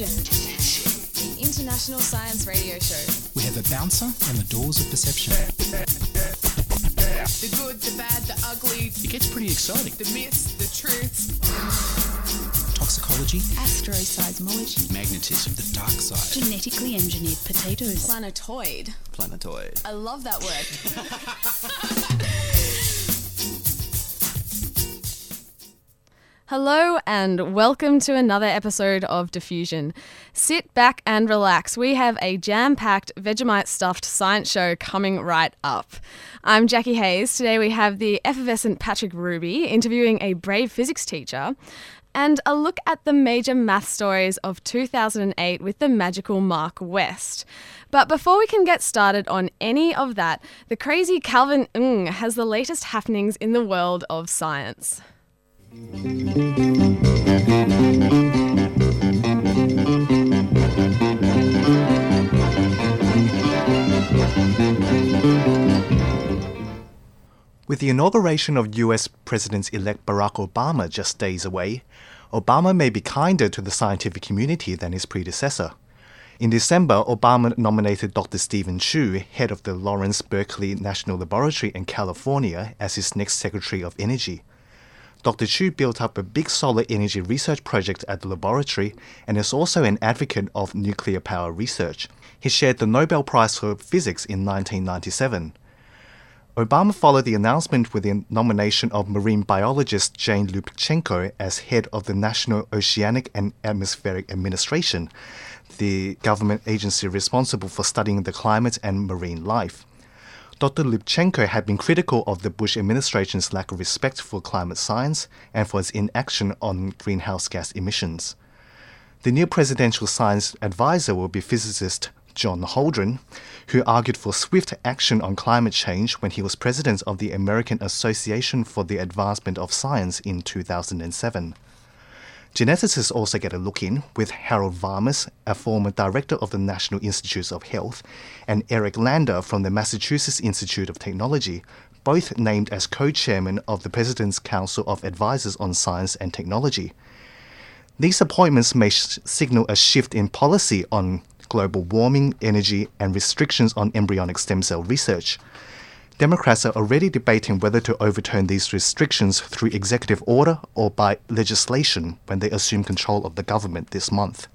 Diffusion, the international science radio show. We have a bouncer on the doors of perception. The good, the bad, the ugly, It gets pretty exciting. the myths, the truths. Toxicology, Astroseismology. magnetism, the dark side. Genetically engineered potatoes. Planetoid. Planetoid. I love that word. Hello and welcome to another episode of Diffusion. Sit back and relax. We have a jam packed Vegemite stuffed science show coming right up. I'm Jackie Hayes. Today we have the effervescent Patrick Ruby interviewing a brave physics teacher and a look at the major math stories of 2008 with the magical Mark West. But before we can get started on any of that, the crazy Calvin Ng has the latest happenings in the world of science. With the inauguration of US President elect Barack Obama just days away, Obama may be kinder to the scientific community than his predecessor. In December, Obama nominated Dr. Steven Chu, head of the Lawrence Berkeley National Laboratory in California, as his next Secretary of Energy. Dr. Chu built up a big solar energy research project at the laboratory and is also an advocate of nuclear power research. He shared the Nobel Prize for Physics in 1997. Obama followed the announcement with the nomination of marine biologist Jane Lubchenco as head of the National Oceanic and Atmospheric Administration, the government agency responsible for studying the climate and marine life. Dr. Lubchenco had been critical of the Bush administration's lack of respect for climate science and for its inaction on greenhouse gas emissions. The new presidential science advisor will be physicist John Holdren, who argued for swift action on climate change when he was president of the American Association for the Advancement of Science in 2007. Geneticists also get a look in, with Harold Varmus, a former director of the National Institutes of Health, and Eric Lander from the Massachusetts Institute of Technology, both named as co chairman of the President's Council of Advisors on Science and Technology. These appointments may sh- signal a shift in policy on global warming, energy, and restrictions on embryonic stem cell research. Democrats are already debating whether to overturn these restrictions through executive order or by legislation when they assume control of the government this month.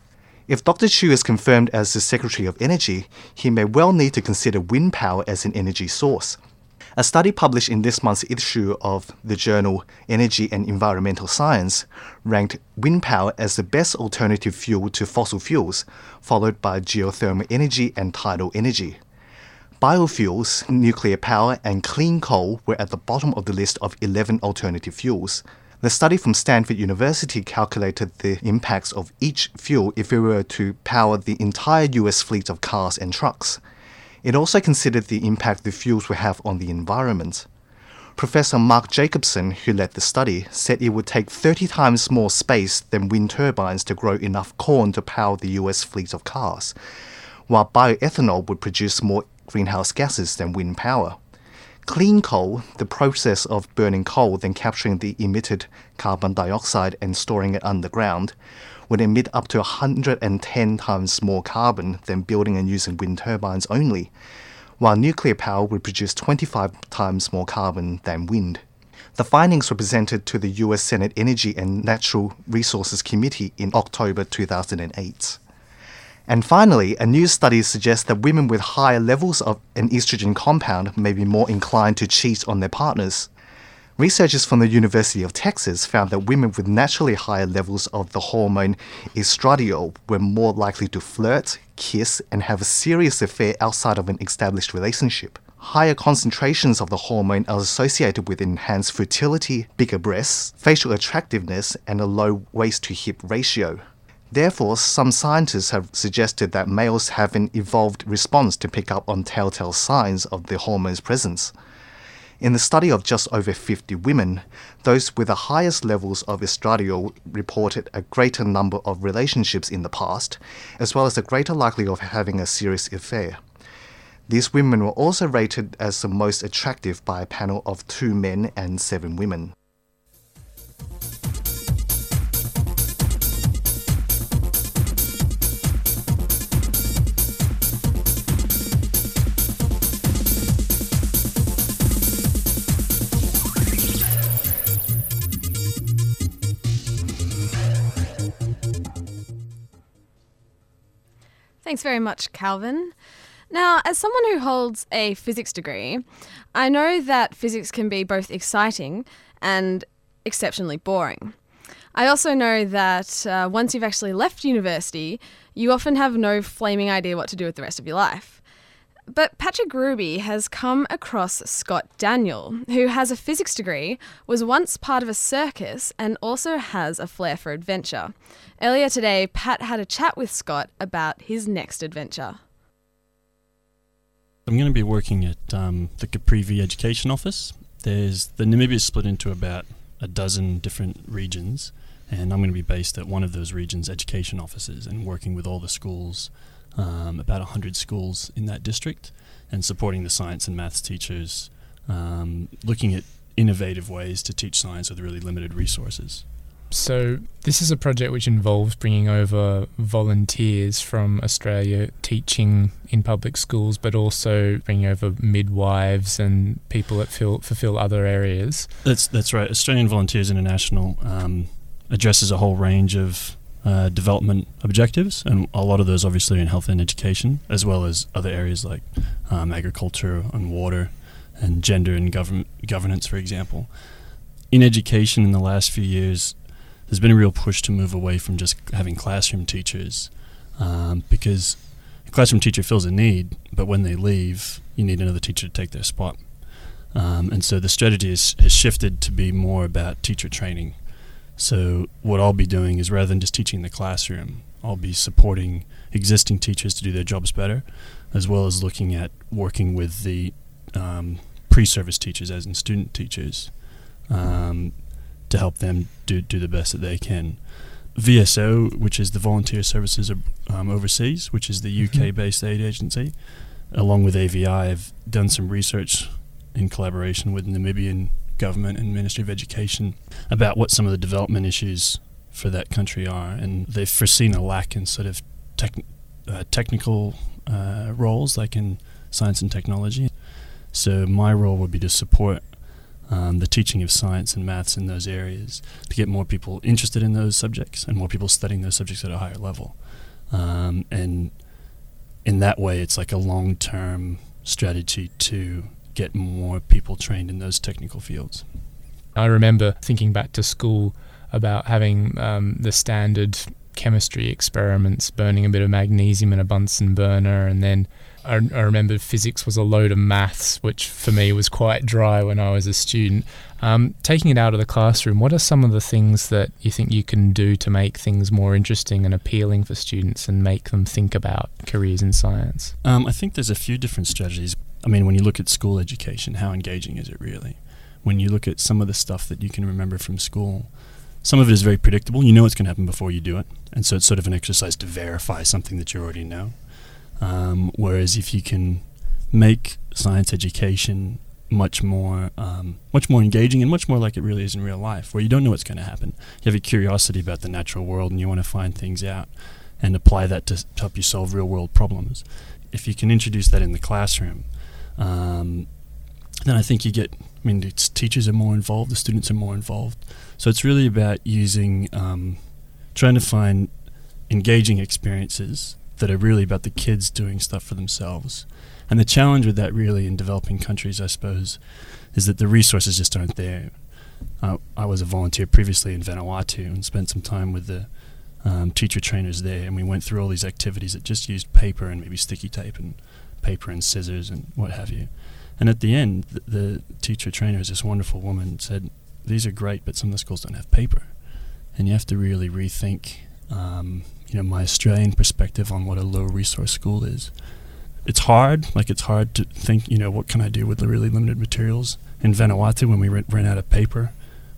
If Dr. Chu is confirmed as the Secretary of Energy, he may well need to consider wind power as an energy source. A study published in this month's issue of the journal Energy and Environmental Science ranked wind power as the best alternative fuel to fossil fuels, followed by geothermal energy and tidal energy. Biofuels, nuclear power, and clean coal were at the bottom of the list of 11 alternative fuels. The study from Stanford University calculated the impacts of each fuel if it were to power the entire US fleet of cars and trucks. It also considered the impact the fuels would have on the environment. Professor Mark Jacobson, who led the study, said it would take 30 times more space than wind turbines to grow enough corn to power the US fleet of cars, while bioethanol would produce more greenhouse gases than wind power. Clean coal, the process of burning coal then capturing the emitted carbon dioxide and storing it underground, would emit up to 110 times more carbon than building and using wind turbines only, while nuclear power would produce 25 times more carbon than wind. The findings were presented to the US Senate Energy and Natural Resources Committee in October 2008. And finally, a new study suggests that women with higher levels of an estrogen compound may be more inclined to cheat on their partners. Researchers from the University of Texas found that women with naturally higher levels of the hormone estradiol were more likely to flirt, kiss, and have a serious affair outside of an established relationship. Higher concentrations of the hormone are associated with enhanced fertility, bigger breasts, facial attractiveness, and a low waist to hip ratio. Therefore, some scientists have suggested that males have an evolved response to pick up on telltale signs of the hormone's presence. In the study of just over 50 women, those with the highest levels of estradiol reported a greater number of relationships in the past, as well as a greater likelihood of having a serious affair. These women were also rated as the most attractive by a panel of two men and seven women. Thanks very much, Calvin. Now, as someone who holds a physics degree, I know that physics can be both exciting and exceptionally boring. I also know that uh, once you've actually left university, you often have no flaming idea what to do with the rest of your life. But Patrick Ruby has come across Scott Daniel, who has a physics degree, was once part of a circus, and also has a flair for adventure. Earlier today, Pat had a chat with Scott about his next adventure. I'm going to be working at um, the Caprivi Education Office. There's the Namibia is split into about a dozen different regions, and I'm going to be based at one of those regions' education offices and working with all the schools, um, about 100 schools in that district, and supporting the science and maths teachers, um, looking at innovative ways to teach science with really limited resources. So, this is a project which involves bringing over volunteers from Australia teaching in public schools, but also bringing over midwives and people that fill, fulfill other areas. That's that's right. Australian Volunteers International um, addresses a whole range of uh, development objectives, and a lot of those obviously in health and education, as well as other areas like um, agriculture and water, and gender and government governance, for example. In education, in the last few years, there's been a real push to move away from just having classroom teachers, um, because a classroom teacher fills a need, but when they leave, you need another teacher to take their spot. Um, and so the strategy is, has shifted to be more about teacher training. So what I'll be doing is rather than just teaching the classroom, I'll be supporting existing teachers to do their jobs better, as well as looking at working with the um, pre-service teachers, as in student teachers, um, to help them do do the best that they can. VSO, which is the Volunteer Services um, Overseas, which is the UK-based aid agency, along with AVI, have done some research in collaboration with Namibian government and Ministry of Education about what some of the development issues for that country are, and they've foreseen a lack in sort of tech, uh, technical uh, roles, like in science and technology. So my role would be to support um, the teaching of science and maths in those areas to get more people interested in those subjects and more people studying those subjects at a higher level. Um, and in that way, it's like a long-term strategy to get more people trained in those technical fields. I remember thinking back to school about having um, the standard chemistry experiments, burning a bit of magnesium in a Bunsen burner, and then I, I remember physics was a load of maths, which for me was quite dry when I was a student. Um, taking it out of the classroom, what are some of the things that you think you can do to make things more interesting and appealing for students and make them think about careers in science? Um, I think there's a few different strategies. I mean, when you look at school education, how engaging is it really? When you look at some of the stuff that you can remember from school, some of it is very predictable. You know what's going to happen before you do it. And so it's sort of an exercise to verify something that you already know. Um, whereas if you can make science education much more um, much more engaging and much more like it really is in real life, where you don't know what's going to happen. You have a curiosity about the natural world and you want to find things out and apply that to, to help you solve real world problems. If you can introduce that in the classroom, um, then I think you get. I mean, it's, teachers are more involved, the students are more involved. So it's really about using, um, trying to find engaging experiences that are really about the kids doing stuff for themselves. And the challenge with that, really, in developing countries, I suppose, is that the resources just aren't there. Uh, I was a volunteer previously in Vanuatu and spent some time with the um, teacher trainers there, and we went through all these activities that just used paper and maybe sticky tape and paper and scissors and what have you. And at the end, the, the teacher trainer is this wonderful woman said, "These are great, but some of the schools don't have paper, and you have to really rethink." Um, you know my Australian perspective on what a low resource school is. It's hard, like it's hard to think, you know, what can I do with the really limited materials? In Vanuatu, when we ran out of paper,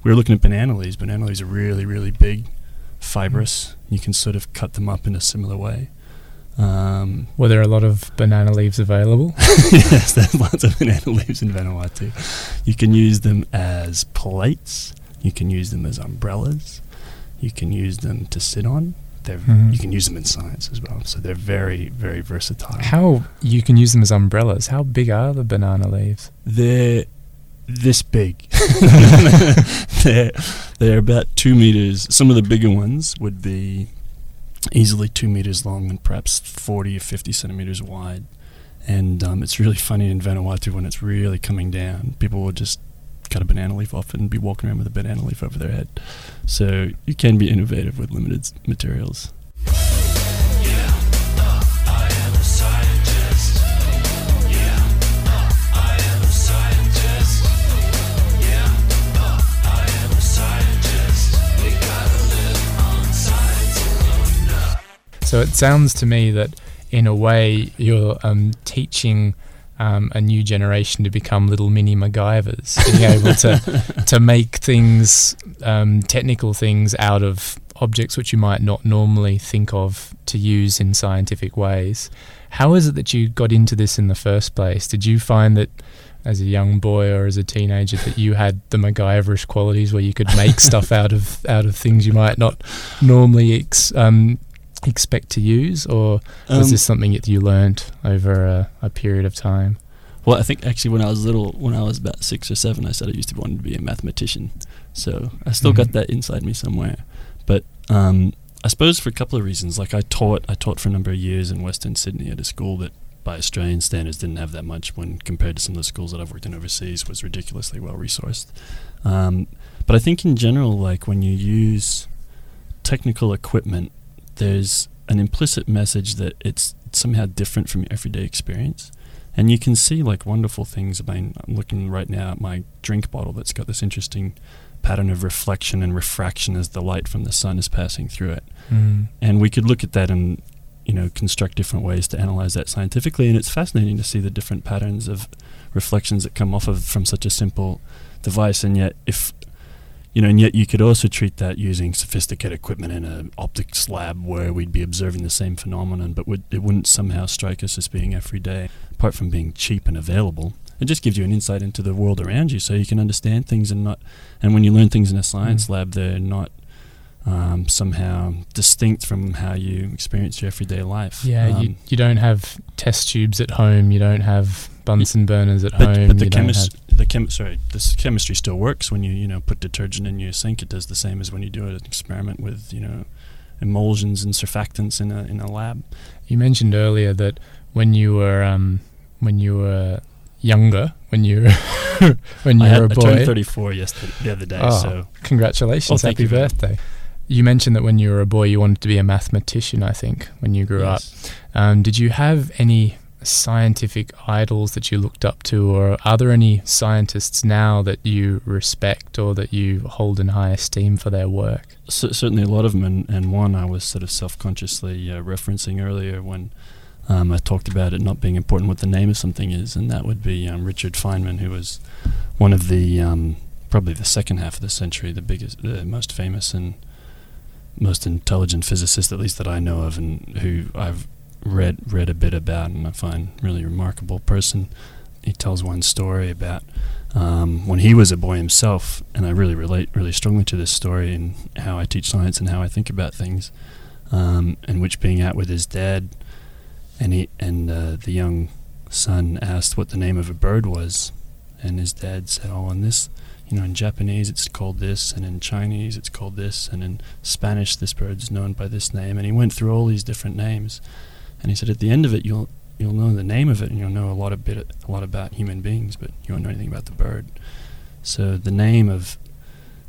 we were looking at banana leaves. Banana leaves are really, really big, fibrous. You can sort of cut them up in a similar way. Um, Were there a lot of banana leaves available? yes, there's lots of banana leaves in Vanuatu. You can use them as plates. You can use them as umbrellas. You can use them to sit on. They're, Mhm. You can use them in science as well. So they're very, very versatile. How you can use them as umbrellas? How big are the banana leaves? They're this big. they're, they're about two meters. Some of the bigger ones would be easily two meters long and perhaps 40 or 50 centimeters wide. And um, it's really funny in Vanuatu when it's really coming down. People will just cut a banana leaf off and be walking around with a banana leaf over their head. So you can be innovative with limited materials. So it sounds to me that, in a way, you're um, teaching um, a new generation to become little mini MacGyvers, being able to to make things, um, technical things, out of objects which you might not normally think of to use in scientific ways. How is it that you got into this in the first place? Did you find that? As a young boy or as a teenager, that you had the MacGyverish qualities where you could make stuff out of out of things you might not normally ex, um, expect to use, or was Um, this something that you learnt over a, a period of time? Well, I think actually when I was little, when I was about six or seven, I said I used to want to be a mathematician. So I still got Mhm. that inside me somewhere. But um, I suppose for a couple of reasons. Like I taught, I taught for a number of years in Western Sydney at a school that, by Australian standards, didn't have that much when compared to some of the schools that I've worked in overseas. Was ridiculously well resourced. Um, but I think in general, like when you use technical equipment, there's an implicit message that it's somehow different from your everyday experience. And you can see like wonderful things. I mean, I'm looking right now at my drink bottle that's got this interesting pattern of reflection and refraction as the light from the sun is passing through it. Mm. And we could look at that and, you know, construct different ways to analyze that scientifically. And it's fascinating to see the different patterns of reflections that come off of from such a simple device. And yet, if you know, and yet you could also treat that using sophisticated equipment in an optics lab where we'd be observing the same phenomenon, but would, it wouldn't somehow strike us as being everyday. Apart from being cheap and available, it just gives you an insight into the world around you, so you can understand things and not. And when you learn things in a science Mm. lab, they're not um, somehow distinct from how you experience your everyday life. Yeah, Um, you, you don't have test tubes at home. You don't have Bunsen burners at but, home. but the you don't chemist, have- the chem, sorry, this chemistry still works when you you know put detergent in your sink. It does the same as when you do an experiment with you know emulsions and surfactants in a in a lab. You mentioned earlier that when you were um, when you were younger, when you were when you I, had, were a I boy. turned 34 yesterday, the other day, Oh, so Congratulations! Oh, Happy you birthday. You mentioned that when you were a boy, you wanted to be a mathematician. I think when you grew up. Um, did you have any scientific idols that you looked up to, or are there any scientists now that you respect or that you hold in high esteem for their work? Certainly a lot of them, and, and one I was sort of self-consciously uh, referencing earlier when um, I talked about it not being important what the name of something is, and that would be um, Richard Feynman, who was one of the um, probably the second half of the century, the biggest, the most famous and most intelligent physicist, at least that I know of, and who I've read read a bit about, and I find really remarkable person. He tells one story about um, when he was a boy himself, and I really relate really strongly to this story and how I teach science and how I think about things. Um, and which being out with his dad, and he and uh, the young son asked what the name of a bird was, and his dad said, "Oh, on this." You know, in Japanese it's called this, and in Chinese it's called this, and in Spanish this bird's known by this name. And he went through all these different names, and he said at the end of it you'll you'll know the name of it, and you'll know a lot of bit a lot about human beings, but you won't know anything about the bird. So the name of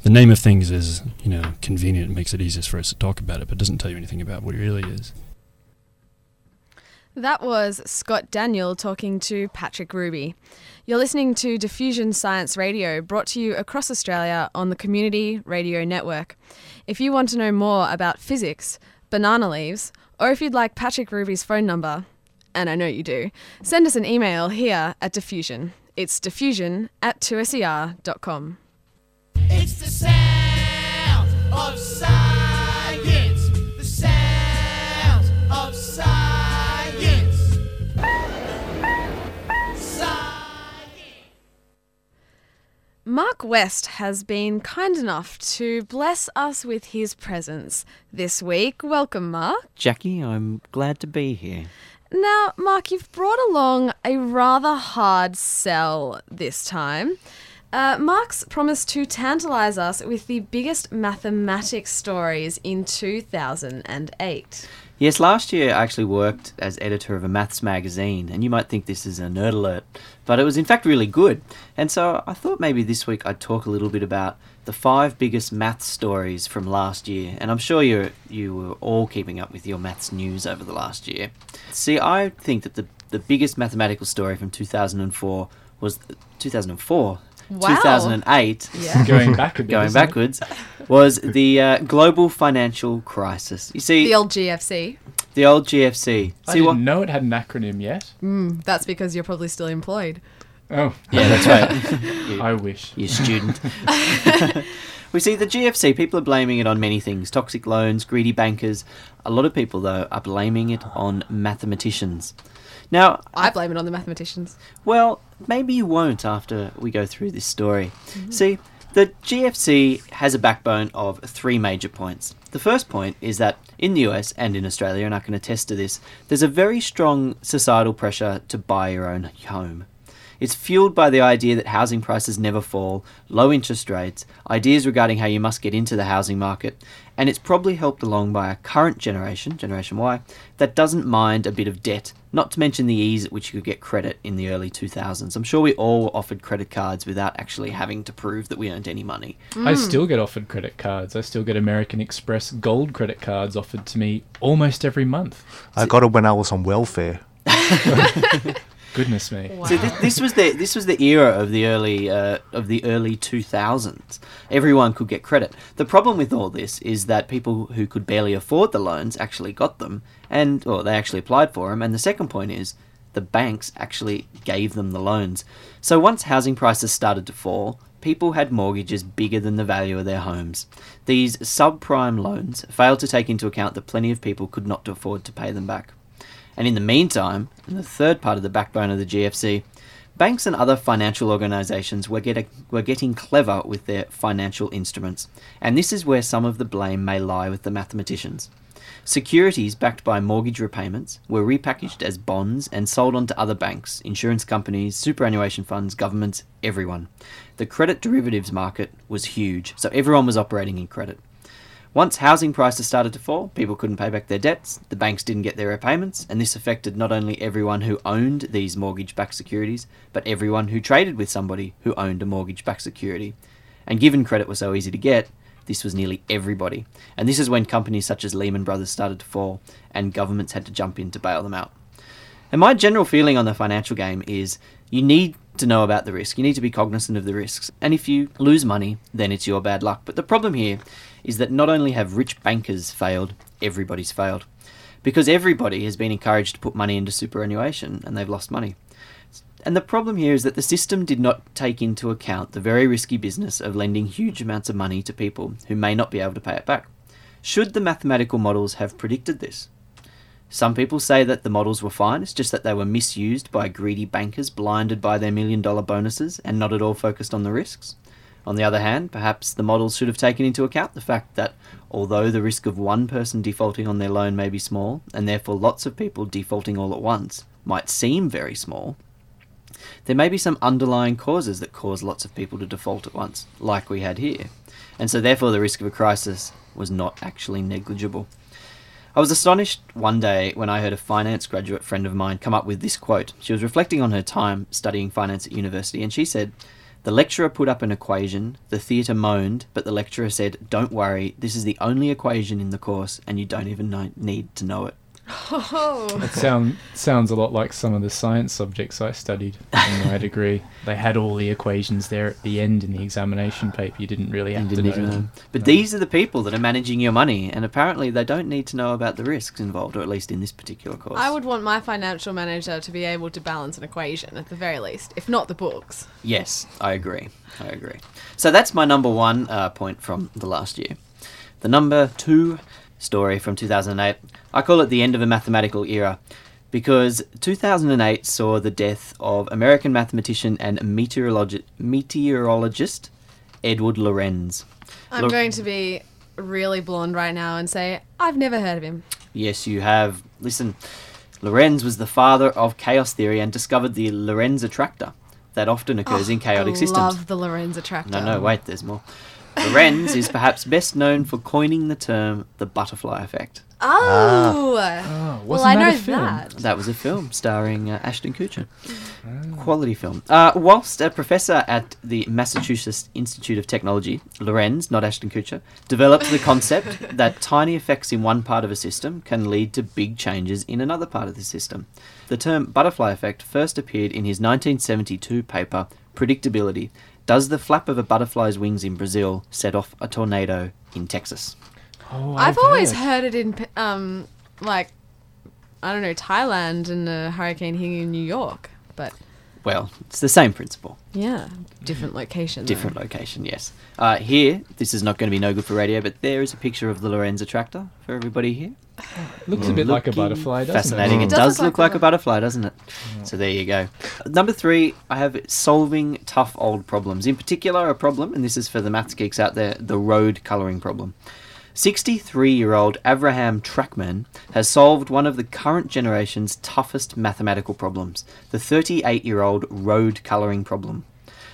the name of things is you know convenient, makes it easiest for us to talk about it, but doesn't tell you anything about what it really is. That was Scott Daniel talking to Patrick Ruby. You're listening to Diffusion Science Radio, brought to you across Australia on the Community Radio Network. If you want to know more about physics, banana leaves, or if you'd like Patrick Ruby's phone number, and I know you do, send us an email here at Diffusion. It's diffusion at 2ser.com. It's the sound of science. Mark West has been kind enough to bless us with his presence this week. Welcome, Mark. Jackie, I'm glad to be here. Now, Mark, you've brought along a rather hard sell this time. Uh, Mark's promised to tantalize us with the biggest mathematics stories in 2008. Yes, last year I actually worked as editor of a maths magazine, and you might think this is a nerd alert, but it was in fact really good. And so I thought maybe this week I'd talk a little bit about the five biggest maths stories from last year, and I'm sure you you were all keeping up with your maths news over the last year. See, I think that the the biggest mathematical story from 2004 was 2004. Wow. 2008 Yeah. Going back a bit. going isn't it? backwards was the uh, global financial crisis. You see, The old GFC. the old GFC. I See didn't what? know it had an acronym yet. Mm, that's because you're probably still employed. Oh, Yeah, that's right. you, I wish. you student. we see the GFC. People are blaming it on many things: toxic loans, greedy bankers. A lot of people, though, are blaming it on mathematicians. Now, I blame it on the mathematicians. Well, maybe you won't after we go through this story. Mm-hmm. See, the GFC has a backbone of three major points. The first point is that in the US and in Australia, and I can attest to this, there's a very strong societal pressure to buy your own home. It's fueled by the idea that housing prices never fall, low interest rates, ideas regarding how you must get into the housing market, and it's probably helped along by a current generation, Generation Y, that doesn't mind a bit of debt, not to mention the ease at which you could get credit in the early 2000s. I'm sure we all were offered credit cards without actually having to prove that we earned any money. I hmm. still get offered credit cards. I still get American Express gold credit cards offered to me almost every month. I got it when I was on welfare. Goodness me. So this, this was the this was the era of the early uh, of the early 2000s. Everyone could get credit. The problem with all this is that people who could barely afford the loans actually got them, and or they actually applied for them. And the second point is the banks actually gave them the loans. So once housing prices started to fall, people had mortgages bigger than the value of their homes. These subprime loans failed to take into account that plenty of people could not afford to pay them back. And in the meantime, in the third part of the backbone of the GFC, banks and other financial organizations were, get were getting clever with their financial instruments. And this is where some of the blame may lie with the mathematicians. Securities backed by mortgage repayments were repackaged as bonds and sold on to other banks, insurance companies, superannuation funds, governments, everyone. The credit derivatives market was huge, so everyone was operating in credit. Once housing prices started to fall, people couldn't pay back their debts, the banks didn't get their repayments, and this affected not only everyone who owned these mortgage backed securities, but everyone who traded with somebody who owned a mortgage backed security. And given credit was so easy to get, this was nearly everybody. And this is when companies such as Lehman Brothers started to fall, and governments had to jump in to bail them out. And my general feeling on the financial game is you need to know about the risk. You need to be cognizant of the risks. And if you lose money, then it's your bad luck. But the problem here is that not only have rich bankers failed, everybody's failed. Because everybody has been encouraged to put money into superannuation and they've lost money. And the problem here is that the system did not take into account the very risky business of lending huge amounts of money to people who may not be able to pay it back. Should the mathematical models have predicted this? Some people say that the models were fine, it's just that they were misused by greedy bankers blinded by their million dollar bonuses and not at all focused on the risks. On the other hand, perhaps the models should have taken into account the fact that although the risk of one person defaulting on their loan may be small, and therefore lots of people defaulting all at once might seem very small, there may be some underlying causes that cause lots of people to default at once, like we had here. And so therefore the risk of a crisis was not actually negligible. I was astonished one day when I heard a finance graduate friend of mine come up with this quote. She was reflecting on her time studying finance at university, and she said, The lecturer put up an equation, the theatre moaned, but the lecturer said, Don't worry, this is the only equation in the course, and you don't even know, need to know it. That sound, sounds a lot like some of the science subjects I studied in my degree. They had all the equations there at the end in the examination paper. You didn't really have You to didn't know know. them. But these are the people that are managing your money, and apparently they don't need to know about the risks involved, or at least in this particular course. I would want my financial manager to be able to balance an equation at the very least, if not the books. Yes, I agree. I agree. So that's my number one uh, point from the last year. The number two story from 2008, I call it the end of a mathematical era because 2008 saw the death of American mathematician and meteorologi- meteorologist Edward Lorenz. I'm going to be really blonde right now and say I've never heard of him. Yes, you have. Listen, Lorenz was the father of chaos theory and discovered the Lorenz attractor, that often occurs ah, in chaotic I systems. I love the Lorenz attractor. No, no, wait, there's more. Lorenz is perhaps best known for coining the term the butterfly effect. Oh, Oh, well, wasn't I that know a film? that. That was a film starring uh, Ashton Kutcher. Quality film. Uh, whilst a professor at the Massachusetts Institute of Technology, Lorenz, not Ashton Kutcher, developed the concept that tiny effects in one part of a system can lead to big changes in another part of the system. The term butterfly effect first appeared in his 1972 paper, Predictability Does the flap of a butterfly's wings in Brazil set off a tornado in Texas? Oh, I've always heard it in, um, like, I don't know, Thailand and a hurricane hitting in New York, but Well, it's the same principle. yeah, different location. though. Different location, yes. Uh, here, this is not going to be no good for radio, but there is a picture of the Lorenz attractor for everybody here. Looks a bit like a butterfly, doesn't Fascinating. it? It, It does, does look like a butterfly, doesn't it? So there you go. Number three, I have solving tough old problems. In particular, a problem, and this is for the maths geeks out there, the road colouring problem. 63 year old Abraham Trahtman has solved one of the current generation's toughest mathematical problems the 38 year old road colouring problem.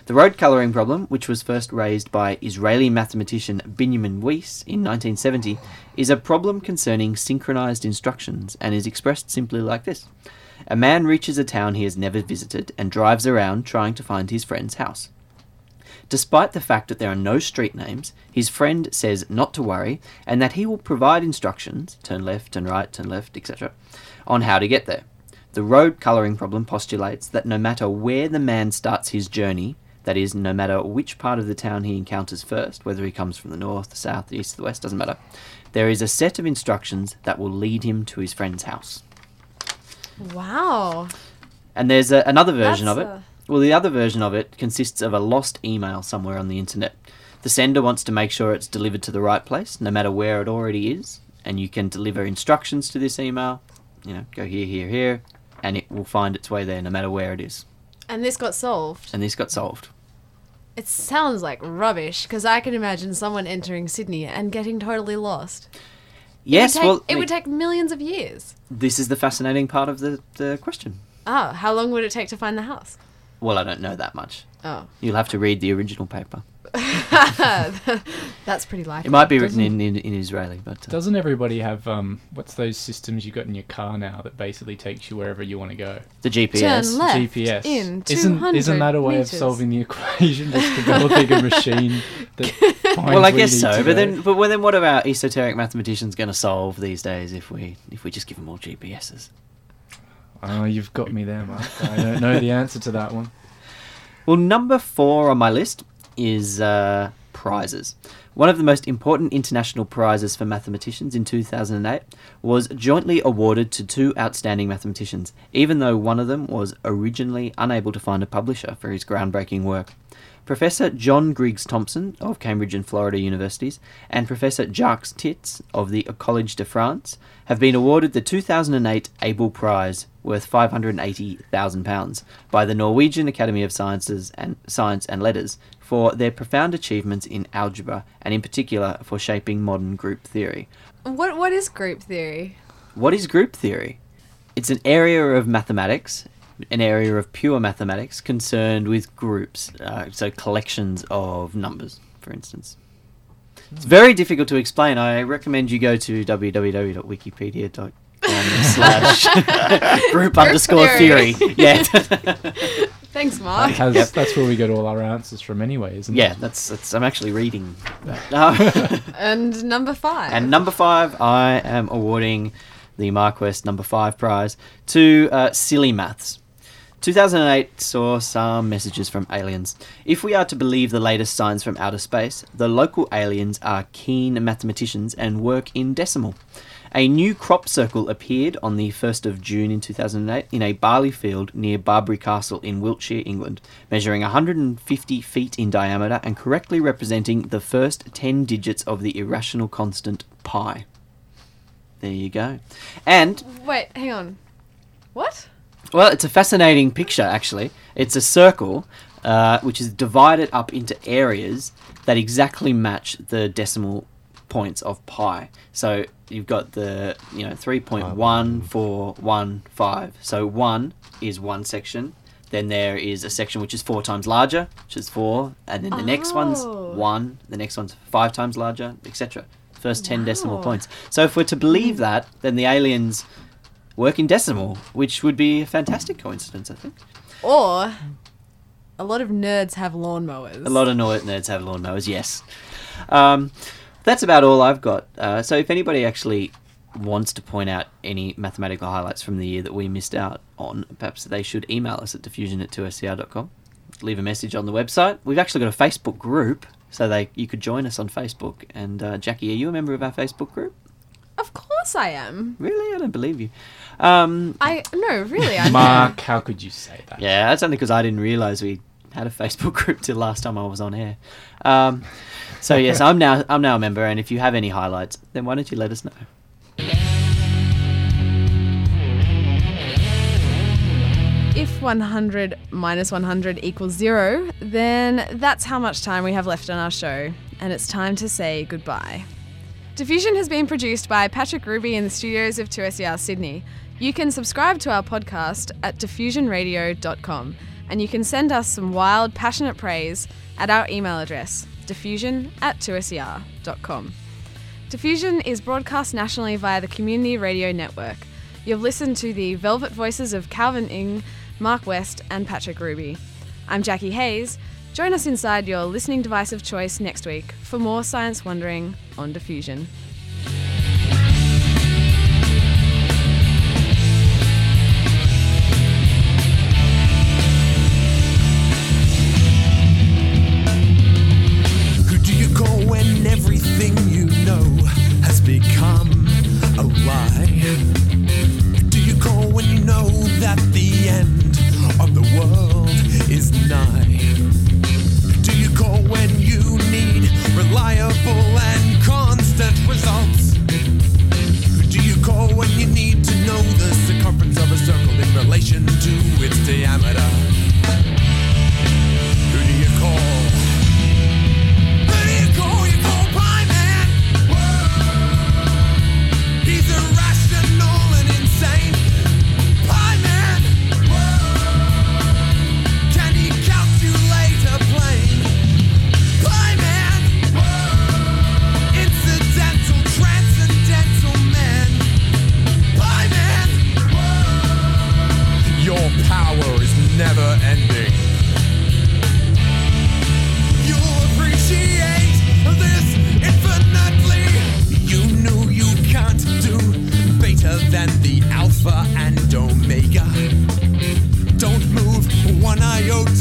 The road colouring problem, which was first raised by Israeli mathematician Benjamin Weiss in 1970, is a problem concerning synchronized instructions and is expressed simply like this A man reaches a town he has never visited and drives around trying to find his friend's house. Despite the fact that there are no street names, his friend says not to worry and that he will provide instructions turn left, turn right, turn left, etc. on how to get there. The road colouring problem postulates that no matter where the man starts his journey, that is, no matter which part of the town he encounters first, whether he comes from the north, the south, the east, the west, doesn't matter, there is a set of instructions that will lead him to his friend's house. Wow. And there's a, another version That's of it. a- Well, the other version of it consists of a lost email somewhere on the internet. The sender wants to make sure it's delivered to the right place, no matter where it already is, and you can deliver instructions to this email. You know, go here, here, here, and it will find its way there, no matter where it is. And this got solved. And this got solved. It sounds like rubbish because I can imagine someone entering Sydney and getting totally lost. Yes, it take, well, it would take millions of years. this is the fascinating part of the, the question. Oh, how long would it take to find the house? Well, I don't know that much. Oh, You'll have to read the original paper. that's pretty likely. It might be written in, in, in Israeli, but uh, Doesn't everybody have um? What's those systems you got in your car now that basically takes you wherever you want to go? the GPS. Turn left GPS. in isn't isn't that a way meters. of solving the equation? Just developing a machine that finds Well, I where you guess need so, to but go? then, but well, then, what are our esoteric mathematicians going to solve these days if we if we just give them all GPSs? Oh, you've got me there, Mark. I don't know the answer to that one. Well, number four on my list is uh, prizes. One of the most important international prizes for mathematicians in 2008 was jointly awarded to two outstanding mathematicians, even though one of them was originally unable to find a publisher for his groundbreaking work. Professor John Griggs Thompson of Cambridge and Florida Universities and Professor Jacques Tits of the Collège de France have been awarded the 2008 Abel Prize, worth £580,000, by the Norwegian Academy of Sciences and Science and Letters for their profound achievements in algebra and in particular for shaping modern group theory. What What is group theory? What is group theory? It's an area of mathematics, an area of pure mathematics concerned with groups, uh, so collections of numbers, for instance. It's very difficult to explain. I recommend you go to www.wikipedia.com slash group underscore theory. theory. Yeah. Thanks, That Mark. has, Yep. That's where we get all our answers from anyway, isn't yeah, it? that's, that's I'm actually reading that. And number five. And number five, I am awarding the Mark West number five prize to uh, Silly Maths. 2008 saw some messages from aliens. If we are to believe the latest signs from outer space, the local aliens are keen mathematicians and work in decimal. A new crop circle appeared on the 1st of June in 2008 in a barley field near Barbary Castle in Wiltshire, England, measuring 150 feet in diameter and correctly representing the first 10 digits of the irrational constant pi. There you go. And Wait, hang on. What? Well, it's a fascinating picture, actually. It's a circle uh, which is divided up into areas that exactly match the decimal points of pi. So you've got the, you know, 3.1415. So 1 is one section, Then there is a section which is four times larger, which is four, and then the next one's Oh. one, the next one's five times larger, etc. First ten decimal points. So if we're to believe that, then the aliens work in decimal, which would be a fantastic coincidence, I think. Or a lot of nerds have lawnmowers. A lot of ner- nerds have lawnmowers, yes. Um, that's about all I've got. Uh, so if anybody actually wants to point out any mathematical highlights from the year that we missed out on, perhaps they should email us at diffusion at 2ser.com. Leave a message on the website. We've actually got a Facebook group, so they you could join us on Facebook. And uh, Jackie, are you a member of our Facebook group? Of course I am. Really? I don't believe you. Um, I no, really. I Mark, how could you say that? Yeah, that's only because I didn't realise we had a Facebook group till last time I was on air. Um, so yes, I'm now I'm now a member, and if you have any highlights, then why don't you let us know? If 100 minus 100 equals zero, then that's how much time we have left on our show, and it's time to say goodbye. Diffusion has been produced by Patrick Ruby in the studios of 2SER Sydney. You can subscribe to our podcast at diffusionradio.com, and you can send us some wild, passionate praise at our email address, diffusion at 2ser.com. Diffusion is broadcast nationally via the Community Radio Network. You've listened to the velvet voices of Calvin Ing, Mark West, and Patrick Ruby. I'm Jackie Hayes. Join us inside your listening device of choice next week for more science wondering on Diffusion.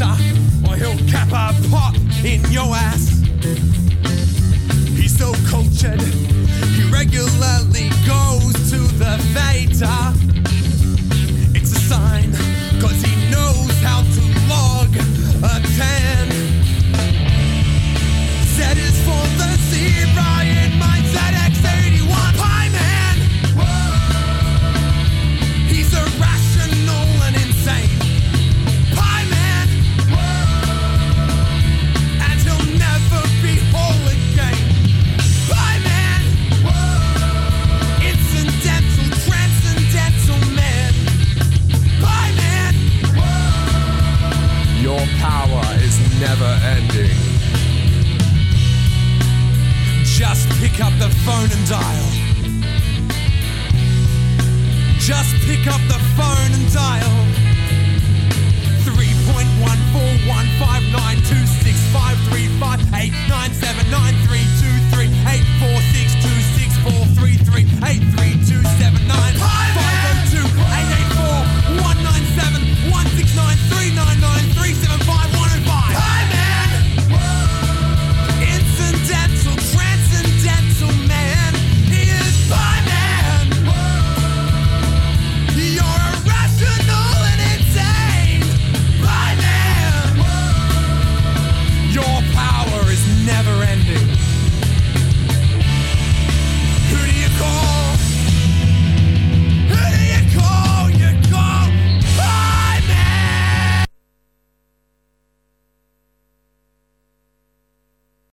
Or he'll cap a pot in your ass. He's so cultured, Just pick up the phone and dial. 3.1415926535897932384626433832795